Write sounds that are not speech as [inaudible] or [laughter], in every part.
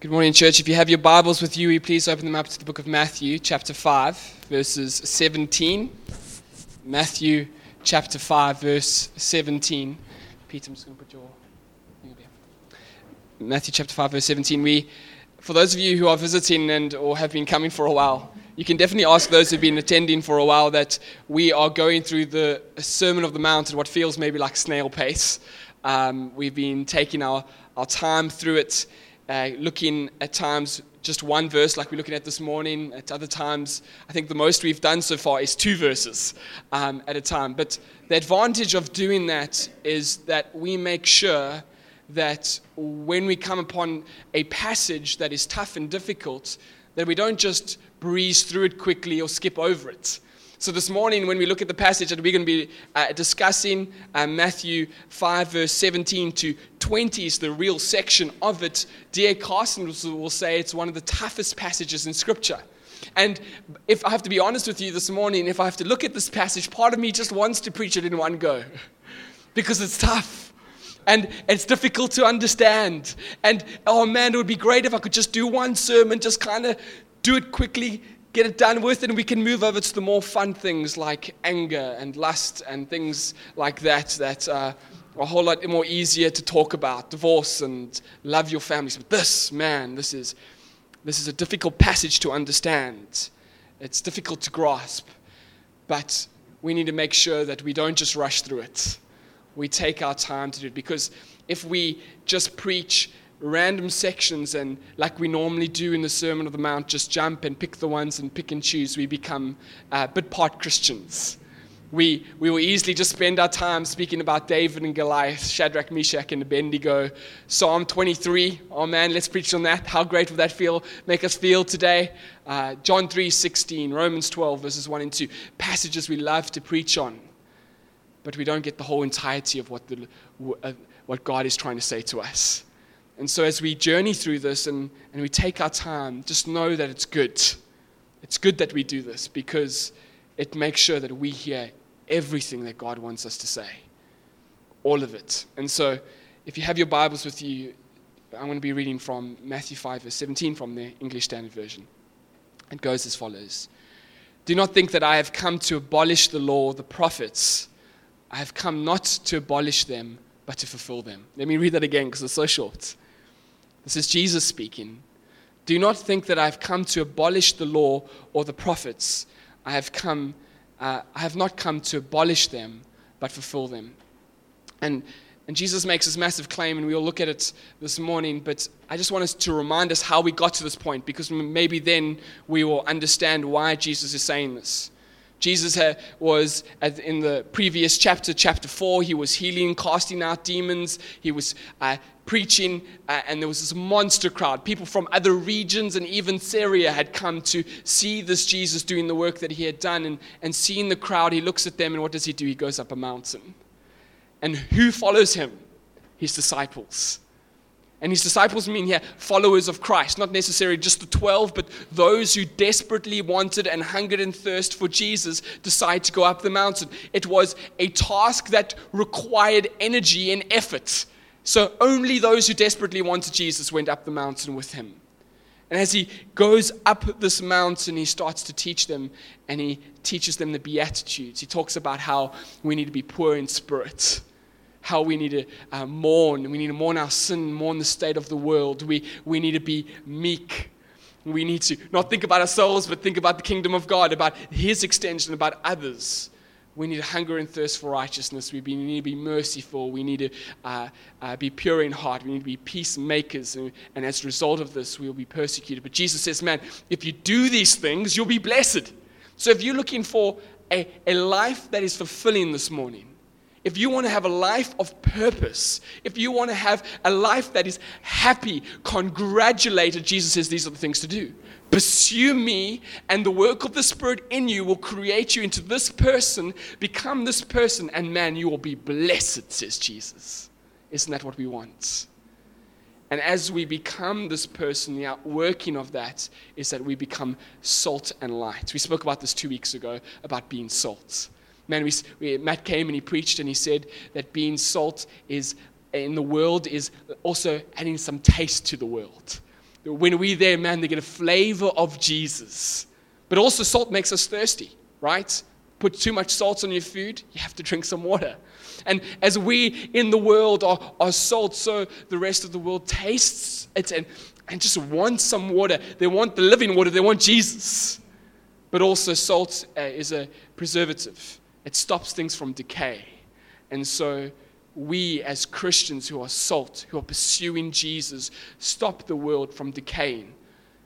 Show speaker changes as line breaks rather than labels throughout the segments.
Good morning, church. If you have your Bibles with you, please open them up to the book of Matthew, chapter 5, verses 17. Matthew, chapter 5, verse 17. Peter, I'm just going to put your. Matthew chapter 5, verse 17. We, for those of you who are visiting and or have been coming for a while, you can definitely ask those who've been attending for a while that we are going through the Sermon of the Mount at what feels maybe like snail pace. Um, we've been taking our, our time through it uh, looking at times just one verse, like we're looking at this morning. At other times, I think the most we've done so far is two verses um, at a time. But the advantage of doing that is that we make sure that when we come upon a passage that is tough and difficult, that we don't just breeze through it quickly or skip over it. So, this morning, when we look at the passage that we're going to be uh, discussing, uh, Matthew 5, verse 17 to 20 is the real section of it. D.A. Carson will say it's one of the toughest passages in Scripture. And if I have to be honest with you this morning, if I have to look at this passage, part of me just wants to preach it in one go [laughs] because it's tough and it's difficult to understand. And oh man, it would be great if I could just do one sermon, just kind of do it quickly, get it done with, and we can move over to the more fun things like anger and lust and things like that that are a whole lot more easier to talk about, divorce and love your families. But this, man, this is this is a difficult passage to understand. It's difficult to grasp, but we need to make sure that we don't just rush through it. We take our time to do it because if we just preach random sections and like we normally do in the Sermon of the Mount, just jump and pick the ones and pick and choose, we become uh, bit part Christians. We, we will easily just spend our time speaking about David and Goliath, Shadrach, Meshach, and Abednego. Psalm 23, oh man, let's preach on that. How great would that feel, make us feel today? Uh, John 3, 16, Romans 12, verses 1 and 2. Passages we love to preach on, but we don't get the whole entirety of what, the, uh, what God is trying to say to us. And so, as we journey through this and, and we take our time, just know that it's good. It's good that we do this because it makes sure that we hear everything that God wants us to say. All of it. And so, if you have your Bibles with you, I'm going to be reading from Matthew 5, verse 17 from the English Standard Version. It goes as follows Do not think that I have come to abolish the law, or the prophets. I have come not to abolish them, but to fulfill them. Let me read that again because it's so short. This is Jesus speaking. Do not think that I have come to abolish the law or the prophets. I have come, uh, I have not come to abolish them, but fulfill them. And and Jesus makes this massive claim, and we'll look at it this morning. But I just want us to remind us how we got to this point, because maybe then we will understand why Jesus is saying this. Jesus was in the previous chapter, chapter 4, he was healing, casting out demons. He was uh, preaching, uh, and there was this monster crowd. People from other regions and even Syria had come to see this Jesus doing the work that he had done. And, and seeing the crowd, he looks at them, and what does he do? He goes up a mountain. And who follows him? His disciples. And his disciples mean here followers of Christ, not necessarily just the 12, but those who desperately wanted and hungered and thirst for Jesus decide to go up the mountain. It was a task that required energy and effort. So only those who desperately wanted Jesus went up the mountain with him. And as he goes up this mountain, he starts to teach them, and he teaches them the Beatitudes. He talks about how we need to be poor in spirit, how we need to uh, mourn. We need to mourn our sin, mourn the state of the world. We, we need to be meek. We need to not think about ourselves, but think about the kingdom of God, about his extension, about others. We need to hunger and thirst for righteousness. We need to be merciful. We need to uh, uh, be pure in heart. We need to be peacemakers. And, and as a result of this, we will be persecuted. But Jesus says, man, if you do these things, you'll be blessed. So if you're looking for a, a life that is fulfilling this morning, if you want to have a life of purpose, if you want to have a life that is happy, congratulated, Jesus says these are the things to do. Pursue me, and the work of the Spirit in you will create you into this person, become this person, and man, you will be blessed, says Jesus. Isn't that what we want? And as we become this person, the outworking of that is that we become salt and light. We spoke about this two weeks ago about being salt. Man, we, we, Matt came and he preached and he said that being salt is in the world is also adding some taste to the world. When we're there, man, they get a flavor of Jesus. But also, salt makes us thirsty, right? Put too much salt on your food, you have to drink some water. And as we in the world are, are salt, so the rest of the world tastes it and, and just wants some water. They want the living water, they want Jesus. But also, salt uh, is a preservative, it stops things from decay. And so, we as Christians who are salt, who are pursuing Jesus, stop the world from decaying.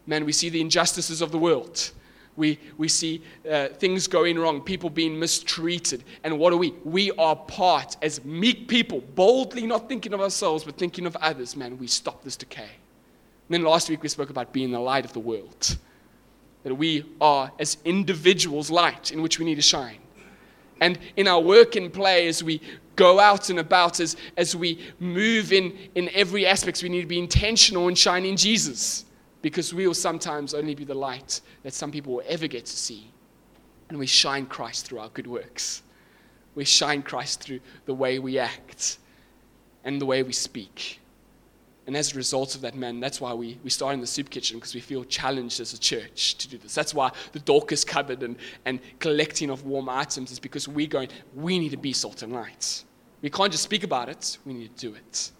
Man, we see the injustices of the world. We, we see uh, things going wrong, people being mistreated. And what are we? We are part, as meek people, boldly not thinking of ourselves, but thinking of others. Man, we stop this decay. And then last week we spoke about being the light of the world. That we are, as individuals, light in which we need to shine. And in our work and play, as we go out and about, as, as we move in, in every aspect, we need to be intentional in shining Jesus because we will sometimes only be the light that some people will ever get to see. And we shine Christ through our good works. We shine Christ through the way we act and the way we speak. And as a result of that, man, that's why we, we start in the soup kitchen because we feel challenged as a church to do this. That's why the Dorcas cupboard and, and collecting of warm items is because we're going, we need to be salt and light. We can't just speak about it, we need to do it.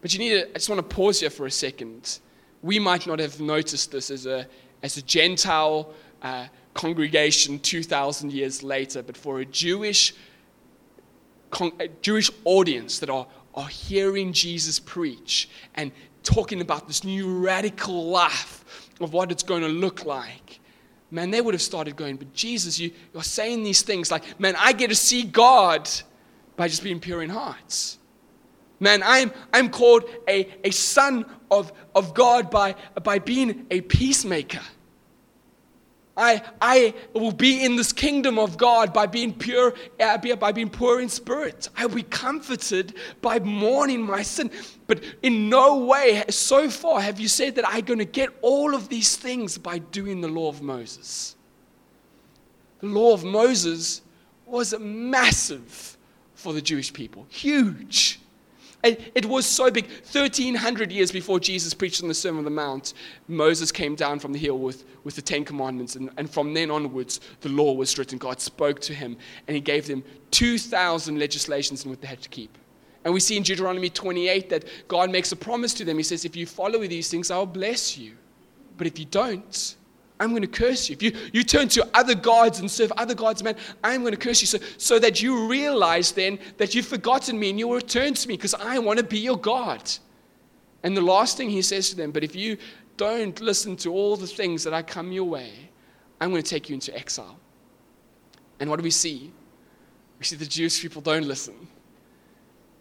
But you need to, I just want to pause here for a second we might not have noticed this as a, as a Gentile uh, congregation 2,000 years later, but for a Jewish, con- a Jewish audience that are, are hearing Jesus preach and talking about this new radical life of what it's going to look like, man, they would have started going, But Jesus, you, you're saying these things like, man, I get to see God by just being pure in hearts. Man, I'm, I'm called a, a son of, of God by, by being a peacemaker. I, I will be in this kingdom of God by being pure, uh, by being poor in spirit. I will be comforted by mourning my sin. But in no way, so far, have you said that I'm going to get all of these things by doing the law of Moses. The law of Moses was massive for the Jewish people, huge. It was so big. 1,300 years before Jesus preached on the Sermon on the Mount, Moses came down from the hill with, with the Ten Commandments. And, and from then onwards, the law was written. God spoke to him, and he gave them 2,000 legislations and what they had to keep. And we see in Deuteronomy 28 that God makes a promise to them. He says, If you follow these things, I'll bless you. But if you don't, I'm going to curse you. If you, you turn to other gods and serve other gods, man, I'm going to curse you. So, so that you realize then that you've forgotten me and you'll return to me because I want to be your God. And the last thing he says to them, but if you don't listen to all the things that I come your way, I'm going to take you into exile. And what do we see? We see the Jewish people don't listen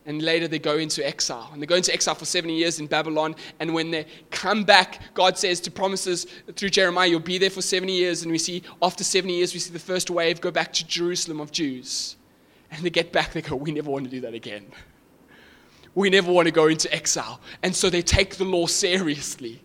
and later they go into exile. And they go into exile for 70 years in Babylon. And when they come back, God says to promises through Jeremiah, you'll be there for 70 years. And we see after 70 years, we see the first wave go back to Jerusalem of Jews. And they get back, they go, we never want to do that again. We never want to go into exile. And so they take the law seriously.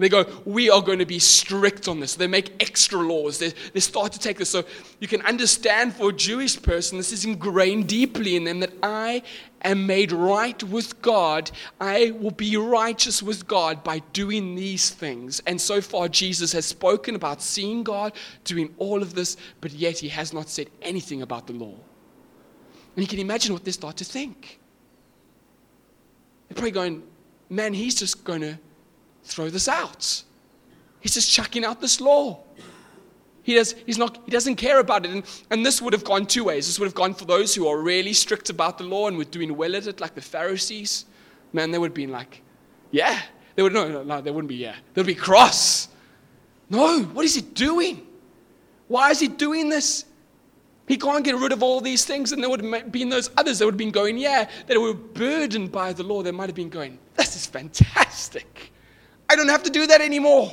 They go, we are going to be strict on this. They make extra laws. They, they start to take this. So you can understand for a Jewish person, this is ingrained deeply in them that I am made right with God. I will be righteous with God by doing these things. And so far, Jesus has spoken about seeing God, doing all of this, but yet he has not said anything about the law. And you can imagine what they start to think. They're probably going, man, he's just going to throw this out. He's just chucking out this law. He, does, he's not, he doesn't care about it. And, and this would have gone two ways. This would have gone for those who are really strict about the law and were doing well at it, like the Pharisees. Man, they would have been like, yeah. They would, no, no, no, they wouldn't be, yeah. They would be cross. No, what is he doing? Why is he doing this? He can't get rid of all these things. And there would have been those others that would have been going, yeah, that were burdened by the law. They might have been going, this is fantastic. I don't have to do that anymore.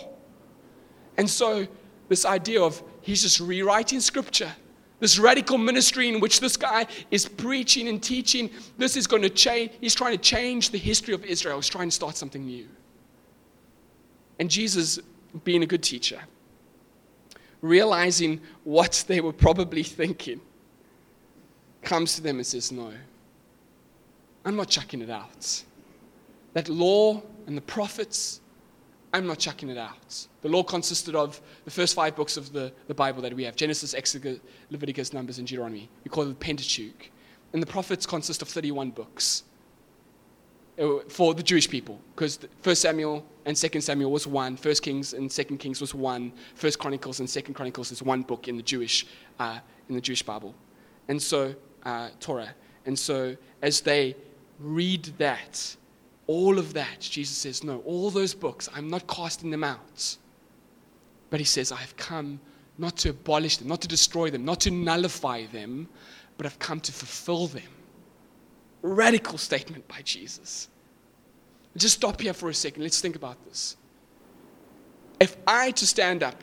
And so, this idea of he's just rewriting scripture, this radical ministry in which this guy is preaching and teaching, this is going to change. He's trying to change the history of Israel. He's trying to start something new. And Jesus, being a good teacher, realizing what they were probably thinking, comes to them and says, No, I'm not chucking it out. That law and the prophets, I'm not chucking it out. The law consisted of the first five books of the, the Bible that we have Genesis, Exodus, Leviticus, Numbers, and Deuteronomy. We call it the Pentateuch. And the prophets consist of 31 books uh, for the Jewish people, because First Samuel and Second Samuel was one, First Kings and Second Kings was one, First Chronicles and Second Chronicles is one book in the Jewish uh, in the Jewish Bible, and so uh, Torah. And so as they read that, all of that, Jesus says, no, all those books, I'm not casting them out. But he says, I have come not to abolish them, not to destroy them, not to nullify them, but I've come to fulfill them. Radical statement by Jesus. Just stop here for a second. Let's think about this. If I to stand up,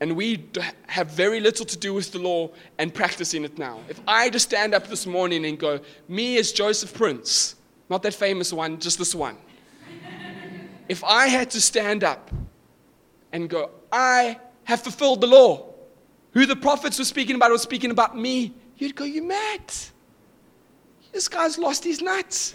and we have very little to do with the law and practicing it now, if I to stand up this morning and go, me as Joseph Prince, not that famous one, just this one. [laughs] if I had to stand up and go, I have fulfilled the law, who the prophets were speaking about was speaking about me, you'd go, You mad? This guy's lost his nuts.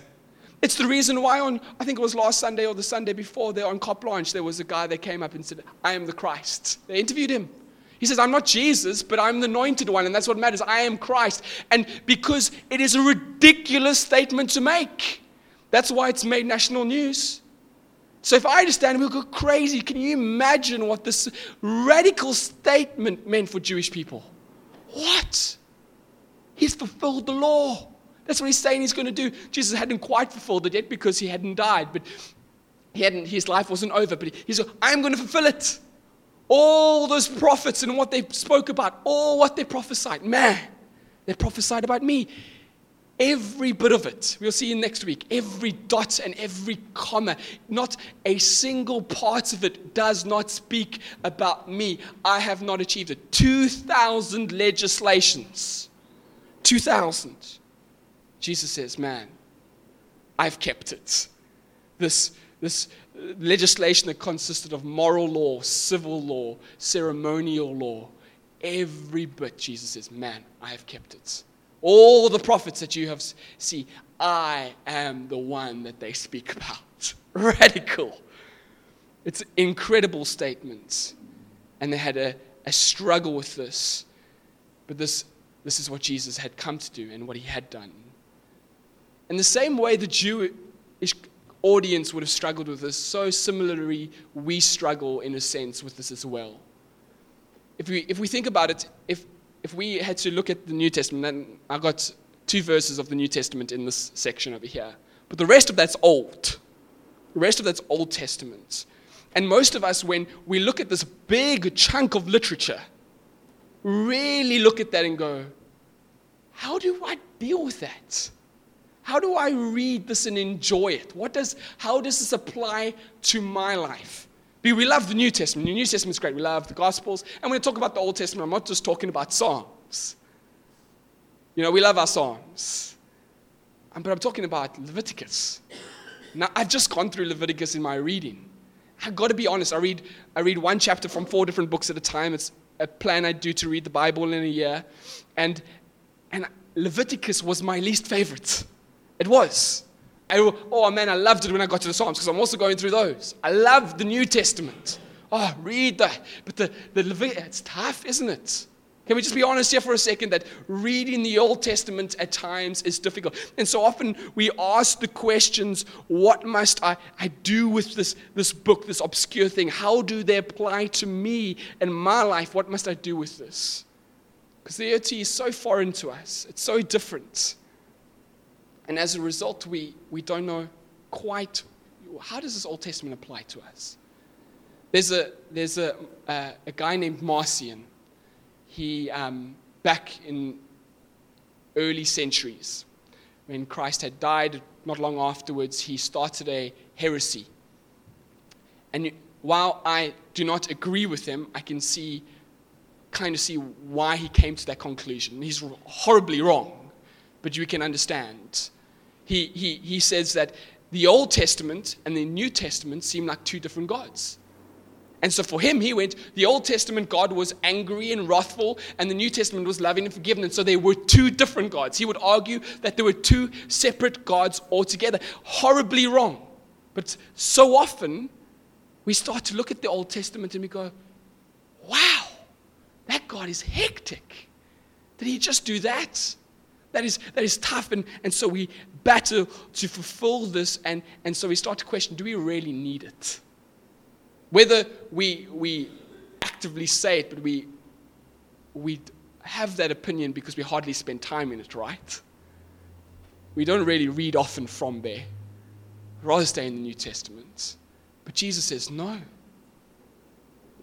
It's the reason why on, I think it was last Sunday or the Sunday before, there on Carte Blanche, there was a guy that came up and said, I am the Christ. They interviewed him. He says, I'm not Jesus, but I'm the anointed one, and that's what matters. I am Christ. And because it is a ridiculous statement to make. That's why it's made national news. So if I understand, we'll go crazy. Can you imagine what this radical statement meant for Jewish people? What? He's fulfilled the law. That's what he's saying he's going to do. Jesus hadn't quite fulfilled it yet because he hadn't died, but he hadn't, his life wasn't over. But he said, I'm going to fulfill it. All those prophets and what they spoke about, all what they prophesied, man, they prophesied about me. Every bit of it, we'll see you next week. Every dot and every comma, not a single part of it does not speak about me. I have not achieved it. 2,000 legislations. 2,000. Jesus says, Man, I've kept it. This, this uh, legislation that consisted of moral law, civil law, ceremonial law, every bit, Jesus says, Man, I have kept it. All the prophets that you have see, I am the one that they speak about. [laughs] Radical. It's incredible statements. And they had a, a struggle with this. But this, this is what Jesus had come to do and what he had done. In the same way the Jewish audience would have struggled with this, so similarly we struggle in a sense with this as well. If we, if we think about it, if if we had to look at the New Testament, then I got two verses of the New Testament in this section over here. But the rest of that's old. The rest of that's Old Testament. And most of us, when we look at this big chunk of literature, really look at that and go, how do I deal with that? How do I read this and enjoy it? What does, how does this apply to my life? We love the New Testament. The New Testament is great. We love the Gospels. And when I talk about the Old Testament, I'm not just talking about Psalms. You know, we love our Psalms. Um, but I'm talking about Leviticus. Now, I've just gone through Leviticus in my reading. I've got to be honest. I read, I read one chapter from four different books at a time. It's a plan I do to read the Bible in a year. And, and Leviticus was my least favorite. It was. Oh man, I loved it when I got to the Psalms because I'm also going through those. I love the New Testament. Oh, read that. But the, the Leviticus, it's tough, isn't it? Can we just be honest here for a second that reading the Old Testament at times is difficult? And so often we ask the questions what must I, I do with this, this book, this obscure thing? How do they apply to me and my life? What must I do with this? Because the OT is so foreign to us, it's so different. And as a result, we, we don't know quite how does this Old Testament apply to us? There's a, there's a, uh, a guy named Marcion. He, um, back in early centuries, when Christ had died, not long afterwards, he started a heresy. And while I do not agree with him, I can see, kind of see why he came to that conclusion. He's horribly wrong, but you can understand he, he, he says that the Old Testament and the New Testament seem like two different gods. And so for him, he went, the Old Testament God was angry and wrathful, and the New Testament was loving and forgiving. And so they were two different gods. He would argue that there were two separate gods altogether. Horribly wrong. But so often, we start to look at the Old Testament and we go, wow, that God is hectic. Did he just do that? That is, that is tough. And, and so we battle to fulfill this. And, and so we start to question do we really need it? Whether we, we actively say it, but we, we have that opinion because we hardly spend time in it, right? We don't really read often from there. rather stay in the New Testament. But Jesus says, no.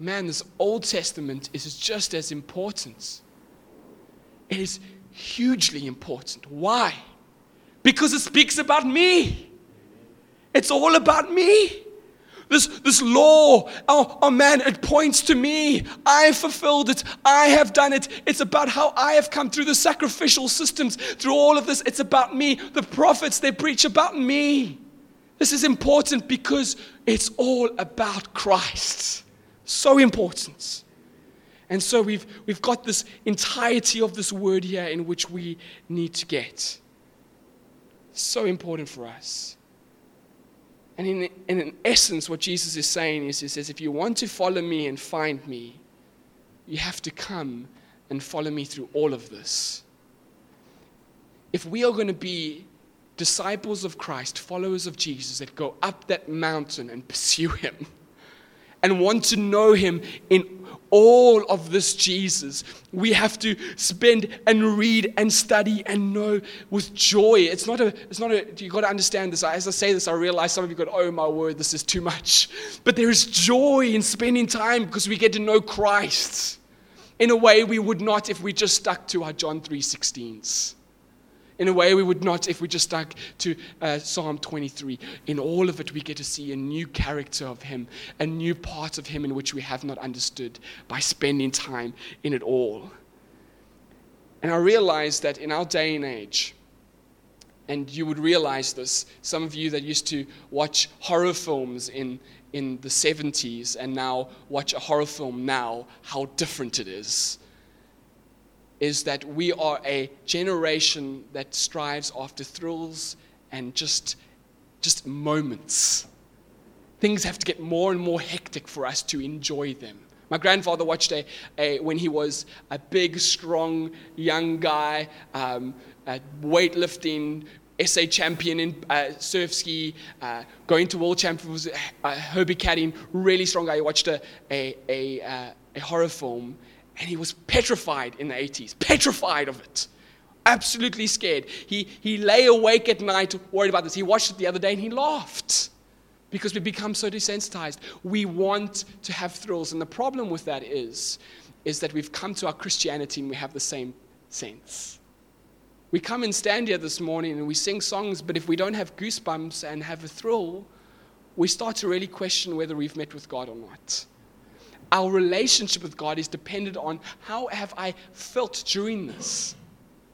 Man, this Old Testament is just as important. It is hugely important. Why? Because it speaks about me. It's all about me. This, this law, oh, oh man, it points to me. I fulfilled it. I have done it. It's about how I have come through the sacrificial systems, through all of this. It's about me. The prophets, they preach about me. This is important because it's all about Christ. So important. And so we've, we've got this entirety of this word here in which we need to get. So important for us. And in, in essence, what Jesus is saying is, He says, if you want to follow me and find me, you have to come and follow me through all of this. If we are going to be disciples of Christ, followers of Jesus, that go up that mountain and pursue Him and want to know Him in all of this Jesus. We have to spend and read and study and know with joy. It's not a, it's not a, you got to understand this. As I say this, I realize some of you go, oh my word, this is too much. But there is joy in spending time because we get to know Christ in a way we would not if we just stuck to our John 3.16s in a way we would not if we just stuck to uh, Psalm 23. In all of it, we get to see a new character of Him, a new part of Him in which we have not understood by spending time in it all. And I realize that in our day and age, and you would realize this, some of you that used to watch horror films in, in the 70s and now watch a horror film now, how different it is is that we are a generation that strives after thrills and just, just moments. Things have to get more and more hectic for us to enjoy them. My grandfather watched a, a when he was a big, strong, young guy, um, weightlifting, SA champion in uh, surf ski, uh, going to world championships, uh, Herbie Cading, really strong guy. He watched a, a, a, uh, a horror film and he was petrified in the 80s, petrified of it. Absolutely scared. He, he lay awake at night worried about this. He watched it the other day and he laughed because we become so desensitized. We want to have thrills. And the problem with that is, is that we've come to our Christianity and we have the same sense. We come and stand here this morning and we sing songs, but if we don't have goosebumps and have a thrill, we start to really question whether we've met with God or not our relationship with God is dependent on how have I felt during this.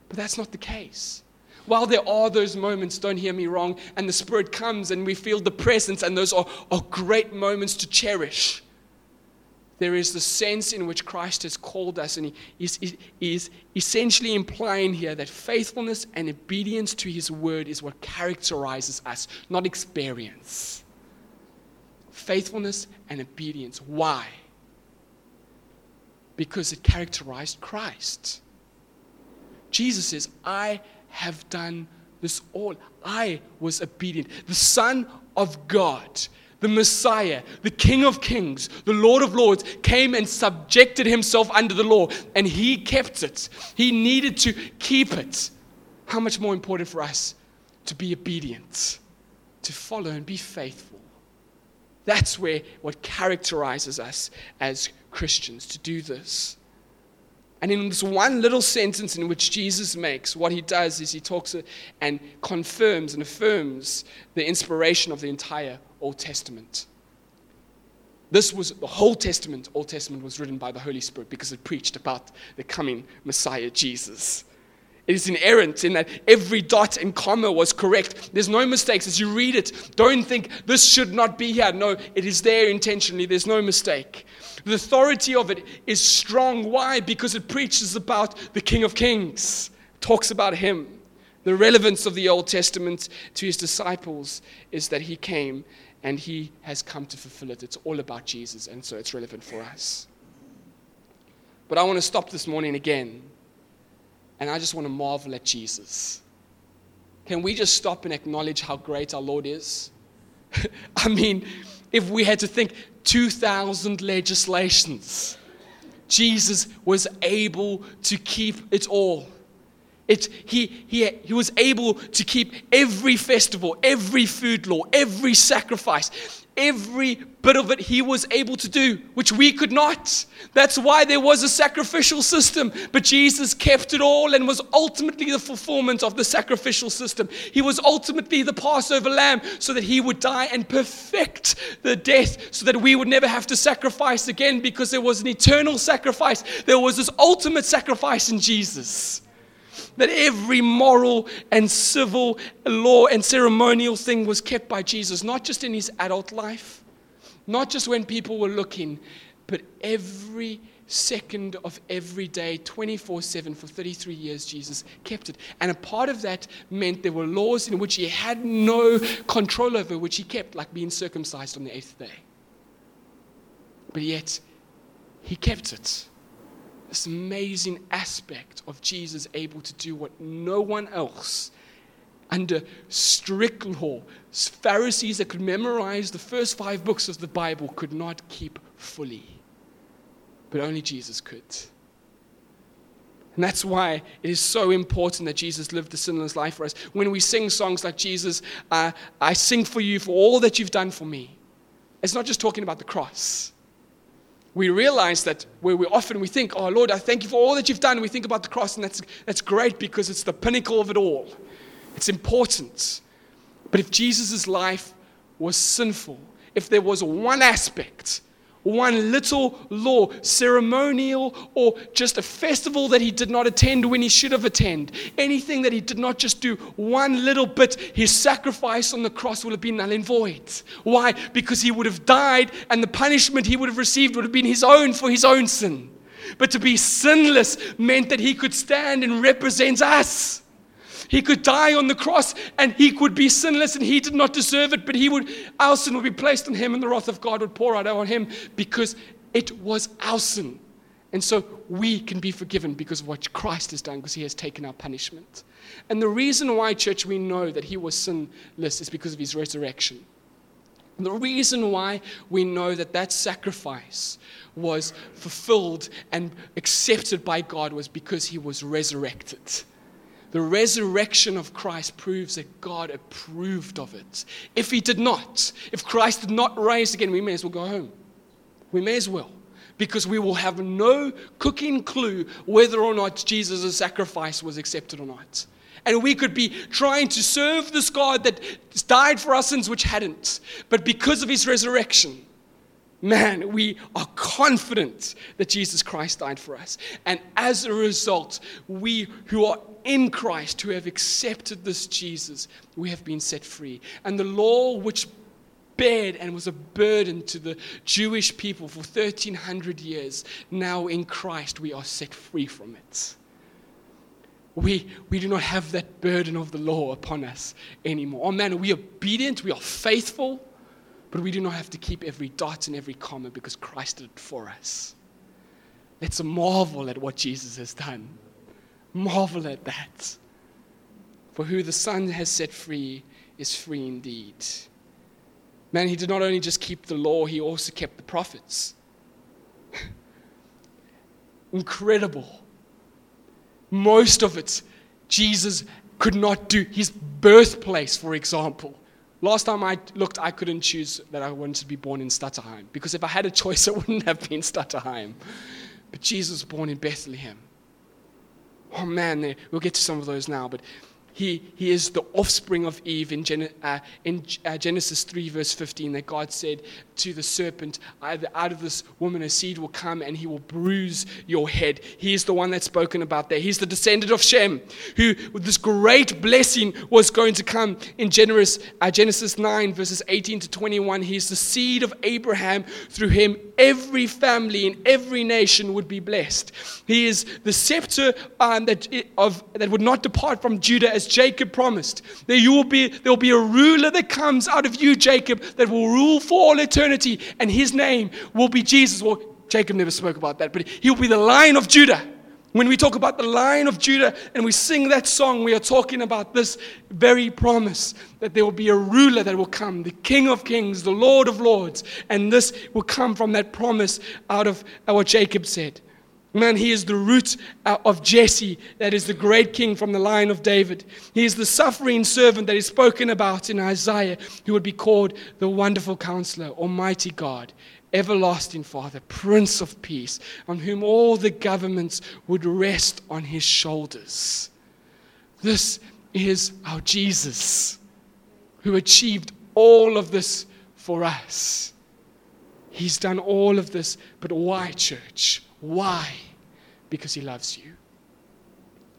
But that's not the case. While there are those moments, don't hear me wrong, and the Spirit comes and we feel the presence, and those are, are great moments to cherish. There is the sense in which Christ has called us, and he is, is is essentially implying here that faithfulness and obedience to His word is what characterizes us, not experience. Faithfulness and obedience. Why? Because it characterized Christ. Jesus says, I have done this all. I was obedient. The Son of God, the Messiah, the King of Kings, the Lord of Lords, came and subjected himself under the law, and he kept it. He needed to keep it. How much more important for us to be obedient, to follow and be faithful. That's where what characterizes us as Christians to do this. And in this one little sentence in which Jesus makes, what he does is he talks and confirms and affirms the inspiration of the entire Old Testament. This was the whole Testament, Old Testament was written by the Holy Spirit because it preached about the coming Messiah, Jesus. It is inerrant in that every dot and comma was correct. There's no mistakes. As you read it, don't think this should not be here. No, it is there intentionally. There's no mistake. The authority of it is strong. Why? Because it preaches about the King of Kings, talks about him. The relevance of the Old Testament to his disciples is that he came and he has come to fulfill it. It's all about Jesus, and so it's relevant for us. But I want to stop this morning again, and I just want to marvel at Jesus. Can we just stop and acknowledge how great our Lord is? [laughs] I mean, if we had to think 2,000 legislations, Jesus was able to keep it all. It, he, he, he was able to keep every festival, every food law, every sacrifice, every bit of it he was able to do, which we could not. That's why there was a sacrificial system. But Jesus kept it all and was ultimately the fulfillment of the sacrificial system. He was ultimately the Passover lamb so that he would die and perfect the death so that we would never have to sacrifice again because there was an eternal sacrifice. There was this ultimate sacrifice in Jesus that every moral and civil law and ceremonial thing was kept by Jesus, not just in his adult life, not just when people were looking, but every second of every day, 24 7 for 33 years, Jesus kept it. And a part of that meant there were laws in which he had no control over, which he kept, like being circumcised on the eighth day. But yet, he kept it this amazing aspect of Jesus able to do what no one else under strict law, Pharisees that could memorize the first five books of the Bible could not keep fully. But only Jesus could. And that's why it is so important that Jesus lived the sinless life for us. When we sing songs like Jesus, uh, I sing for you for all that you've done for me, it's not just talking about the cross we realize that where we often we think, oh Lord, I thank you for all that you've done. We think about the cross, and that's, that's great because it's the pinnacle of it all. It's important. But if Jesus' life was sinful, if there was one aspect one little law, ceremonial, or just a festival that he did not attend when he should have attended, anything that he did not just do one little bit, his sacrifice on the cross would have been null and void. Why? Because he would have died, and the punishment he would have received would have been his own for his own sin. But to be sinless meant that he could stand and represent us. He could die on the cross and he could be sinless and he did not deserve it, but he would, our sin would be placed on him and the wrath of God would pour out on him because it was our sin. And so we can be forgiven because of what Christ has done, because he has taken our punishment. And the reason why, church, we know that he was sinless is because of his resurrection. The reason why we know that that sacrifice was fulfilled and accepted by God was because he was resurrected. The resurrection of Christ proves that God approved of it. If He did not, if Christ did not rise again, we may as well go home. We may as well. Because we will have no cooking clue whether or not Jesus' sacrifice was accepted or not. And we could be trying to serve this God that died for our sins, which hadn't. But because of his resurrection, man, we are confident that Jesus Christ died for us. And as a result, we who are in Christ, who have accepted this Jesus, we have been set free. And the law which bared and was a burden to the Jewish people for 1300 years, now in Christ we are set free from it. We, we do not have that burden of the law upon us anymore. Oh man, we are obedient, we are faithful, but we do not have to keep every dot and every comma because Christ did it for us. Let's marvel at what Jesus has done. Marvel at that. For who the Son has set free is free indeed. Man, he did not only just keep the law, he also kept the prophets. [laughs] Incredible. Most of it, Jesus could not do. His birthplace, for example. Last time I looked, I couldn't choose that I wanted to be born in Stutterheim because if I had a choice, [laughs] it wouldn't have been Stutterheim. But Jesus was born in Bethlehem. Oh man, we'll get to some of those now, but he, he is the offspring of Eve in, Gen, uh, in uh, Genesis 3, verse 15, that God said to the serpent, Out of this woman a seed will come and he will bruise your head. He is the one that's spoken about there. He's the descendant of Shem, who this great blessing was going to come in Genesis, uh, Genesis 9, verses 18 to 21. He's the seed of Abraham. Through him, every family in every nation would be blessed. He is the scepter um, that, of, that would not depart from Judah as
as Jacob promised. There, you will be, there will be a ruler that comes out of you, Jacob, that will rule for all eternity, and his name will be Jesus. Well, Jacob never spoke about that, but he'll be the lion of Judah. When we talk about the lion of Judah and we sing that song, we are talking about this very promise that there will be a ruler that will come, the King of Kings, the Lord of Lords. And this will come from that promise out of what Jacob said. Man, he is the root uh, of Jesse, that is the great king from the line of David. He is the suffering servant that is spoken about in Isaiah, who would be called the wonderful counselor, Almighty God, everlasting Father, Prince of Peace, on whom all the governments would rest on his shoulders. This is our Jesus, who achieved all of this for us. He's done all of this, but why, church? Why? Because He loves you.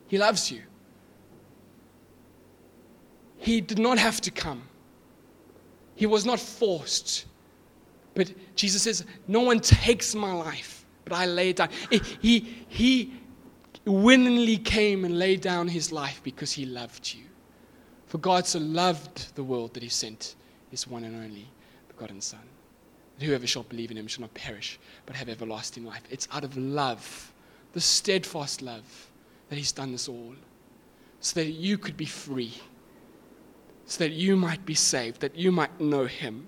He loves you. He did not have to come, He was not forced. But Jesus says, No one takes my life, but I lay it down. He, he willingly came and laid down his life because he loved you. For God so loved the world that he sent his one and only begotten Son. That whoever shall believe in him shall not perish, but have everlasting life. It's out of love, the steadfast love, that he's done this all. So that you could be free, so that you might be saved, that you might know him.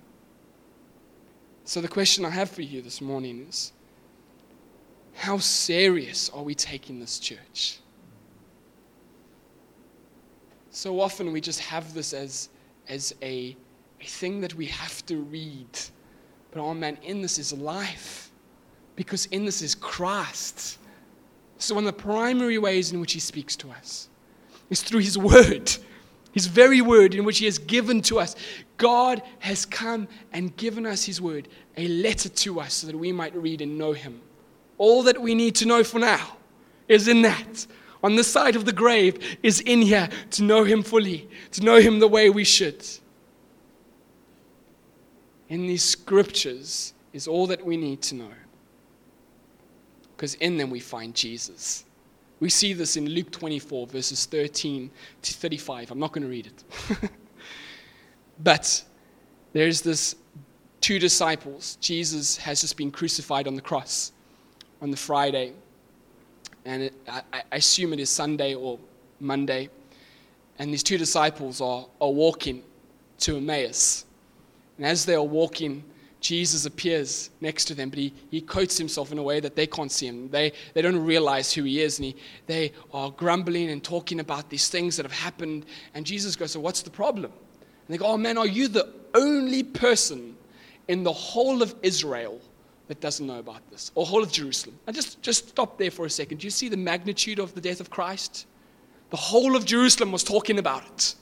So, the question I have for you this morning is how serious are we taking this church? So often we just have this as, as a, a thing that we have to read. But oh man, in this is life. Because in this is Christ. So, one of the primary ways in which he speaks to us is through his word his very word in which he has given to us. God has come and given us his word, a letter to us so that we might read and know him. All that we need to know for now is in that. On this side of the grave is in here to know him fully, to know him the way we should. In these scriptures is all that we need to know. Because in them we find Jesus. We see this in Luke 24, verses 13 to 35. I'm not going to read it. [laughs] but there's this two disciples. Jesus has just been crucified on the cross on the Friday. And it, I, I, assume it is Sunday or Monday. And these two disciples are, are walking to Emmaus. And as they are walking, Jesus appears next to them, but he, he coats himself in a way that they can't see him. They, they don't realize who he is, and he, they are grumbling and talking about these things that have happened. And Jesus goes, So, what's the problem? And they go, Oh man, are you the only person in the whole of Israel that doesn't know about this, or whole of Jerusalem? And just, just stop there for a second. Do you see the magnitude of the death of Christ? The whole of Jerusalem was talking about it.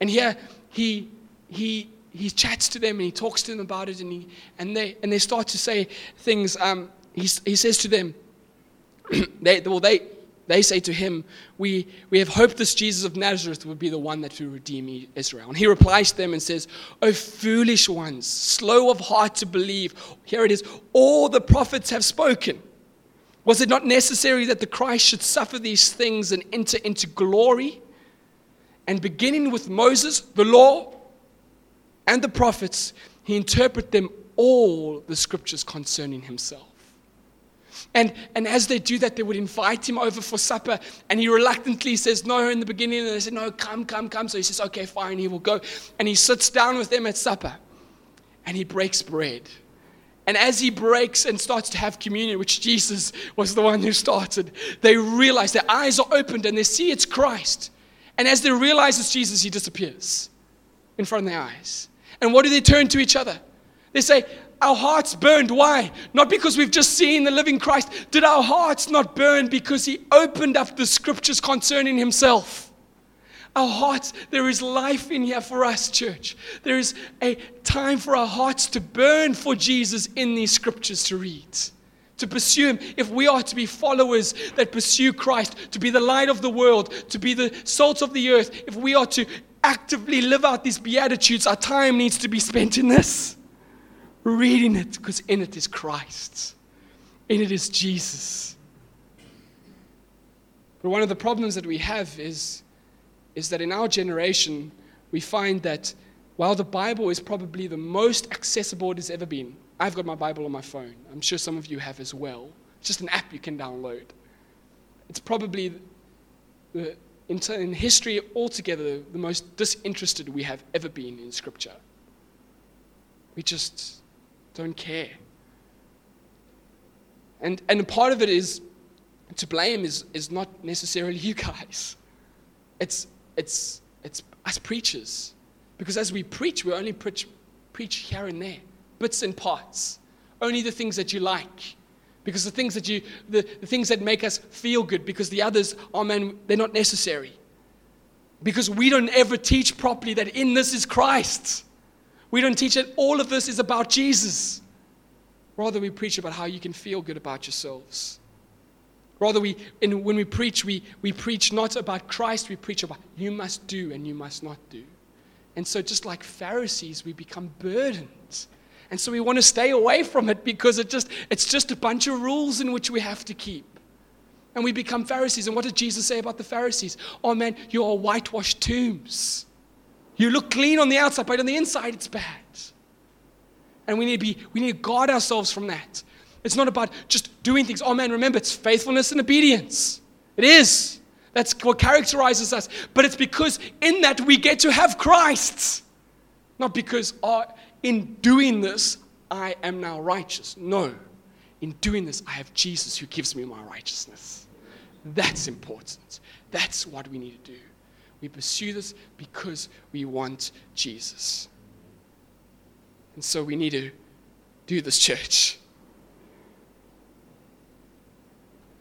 And here he, he he chats to them and he talks to them about it and, he, and, they, and they start to say things. Um, he, he says to them, [clears throat] they, well, they, they say to him, we, we have hoped this Jesus of Nazareth would be the one that will redeem Israel. And he replies to them and says, O foolish ones, slow of heart to believe. Here it is, all the prophets have spoken. Was it not necessary that the Christ should suffer these things and enter into glory? And beginning with Moses, the law, and the prophets, he interpret them all the scriptures concerning himself. And, and as they do that, they would invite him over for supper. And he reluctantly says no in the beginning. And they said, No, come, come, come. So he says, Okay, fine, he will go. And he sits down with them at supper. And he breaks bread. And as he breaks and starts to have communion, which Jesus was the one who started, they realize their eyes are opened and they see it's Christ. And as they realize it's Jesus, he disappears in front of their eyes. And what do they turn to each other? They say, Our hearts burned. Why? Not because we've just seen the living Christ. Did our hearts not burn because He opened up the scriptures concerning Himself? Our hearts, there is life in here for us, church. There is a time for our hearts to burn for Jesus in these scriptures to read to pursue Him, if we are to be followers that pursue Christ, to be the light of the world, to be the salt of the earth, if we are to actively live out these Beatitudes, our time needs to be spent in this. Reading it, because in it is Christ, in it is Jesus. But one of the problems that we have is is that in our generation, we find that while the Bible is probably the most accessible it has ever been, I've got my Bible on my phone. I'm sure some of you have as well. It's just an app you can download. It's probably, the, in, in history altogether, the most disinterested we have ever been in Scripture. We just don't care. And, and a part of it is to blame is, is not necessarily [laughs] you guys. It's, it's, it's us preachers. Because as we preach, we only preach, preach here and there, bits and parts. Only the things that you like. Because the things that you, the, the things that make us feel good, because the others, oh man, they're not necessary. Because we don't ever teach properly that in this is Christ. We don't teach that all of this is about Jesus. Rather, we preach about how you can feel good about yourselves. Rather, we, in, when we preach, we, we preach not about Christ, we preach about you must do and you must not do. And so, just like Pharisees, we become burdened. And so, we want to stay away from it because it just, it's just a bunch of rules in which we have to keep. And we become Pharisees. And what did Jesus say about the Pharisees? Oh man, you are whitewashed tombs. You look clean on the outside, but on the inside, it's bad. And we need to be, we need to guard ourselves from that. It's not about just doing things. Oh man, remember, it's faithfulness and obedience. It is. That's what characterizes us. But it's because in that we get to have Christ. Not because oh, in doing this, I am now righteous. No. In doing this, I have Jesus who gives me my righteousness. That's important. That's what we need to do. We pursue this because we want Jesus. And so we need to do this, church.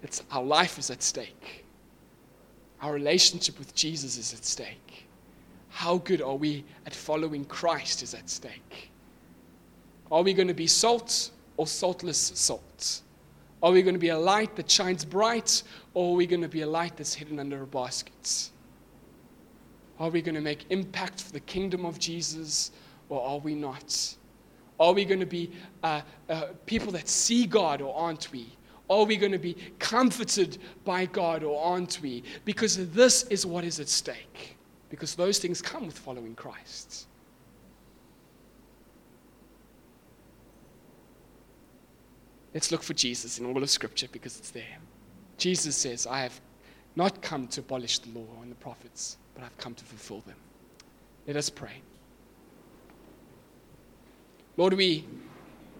It's, our life is at stake. Our relationship with Jesus is at stake. How good are we at following Christ is at stake. Are we going to be salt or saltless salt? Are we going to be a light that shines bright or are we going to be a light that's hidden under a basket? Are we going to make impact for the kingdom of Jesus or are we not? Are we going to be uh, uh, people that see God or aren't we? Are we going to be comforted by God or aren't we? Because this is what is at stake. Because those things come with following Christ. Let's look for Jesus in all of Scripture because it's there. Jesus says, I have not come to abolish the law and the prophets, but I've come to fulfill them. Let us pray. Lord, we,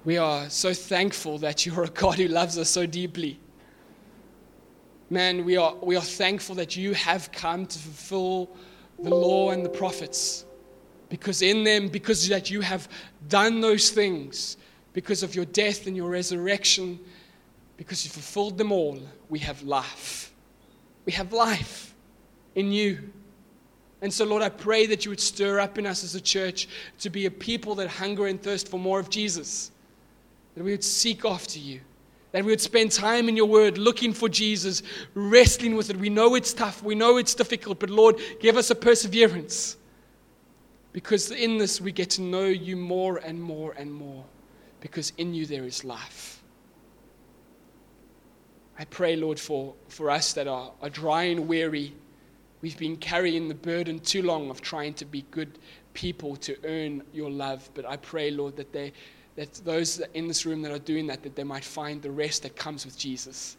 we are so thankful that you're a God who loves us so deeply. Man, we are, we are thankful that you have come to fulfill the law and the prophets. Because in them, because that you have done those things, because of your death and your resurrection, because you fulfilled them all, we have life. We have life in you. And so, Lord, I pray that you would stir up in us as a church to be a people that hunger and thirst for more of Jesus, that we would seek after you, that we would spend time in your word looking for Jesus, wrestling with it. We know it's tough, we know it's difficult, but Lord, give us a perseverance because in this we get to know you more and more and more because in you there is life. I pray, Lord, for, for us that are, are dry and weary We've been carrying the burden too long of trying to be good people to earn your love. But I pray, Lord, that, they, that those in this room that are doing that, that they might find the rest that comes with Jesus.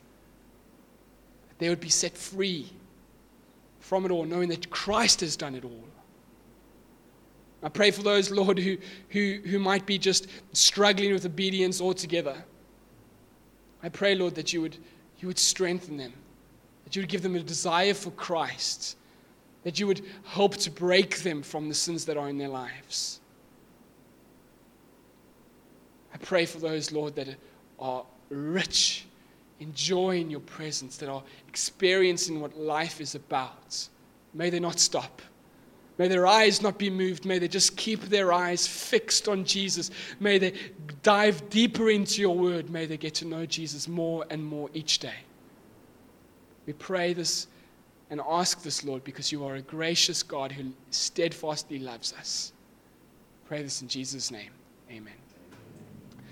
That they would be set free from it all, knowing that Christ has done it all. I pray for those, Lord, who, who, who might be just struggling with obedience altogether. I pray, Lord, that you would, you would strengthen them that you would give them a desire for Christ, that you would help to break them from the sins that are in their lives. I pray for those, Lord, that are rich enjoying your presence, that are experiencing what life is about. May they not stop. May their eyes not be moved. May they just keep their eyes fixed on Jesus. May they dive deeper into your word. May they get to know Jesus more and more each day. We pray this and ask this, Lord, because you are a gracious God who steadfastly loves us. Pray this in Jesus' name. Amen.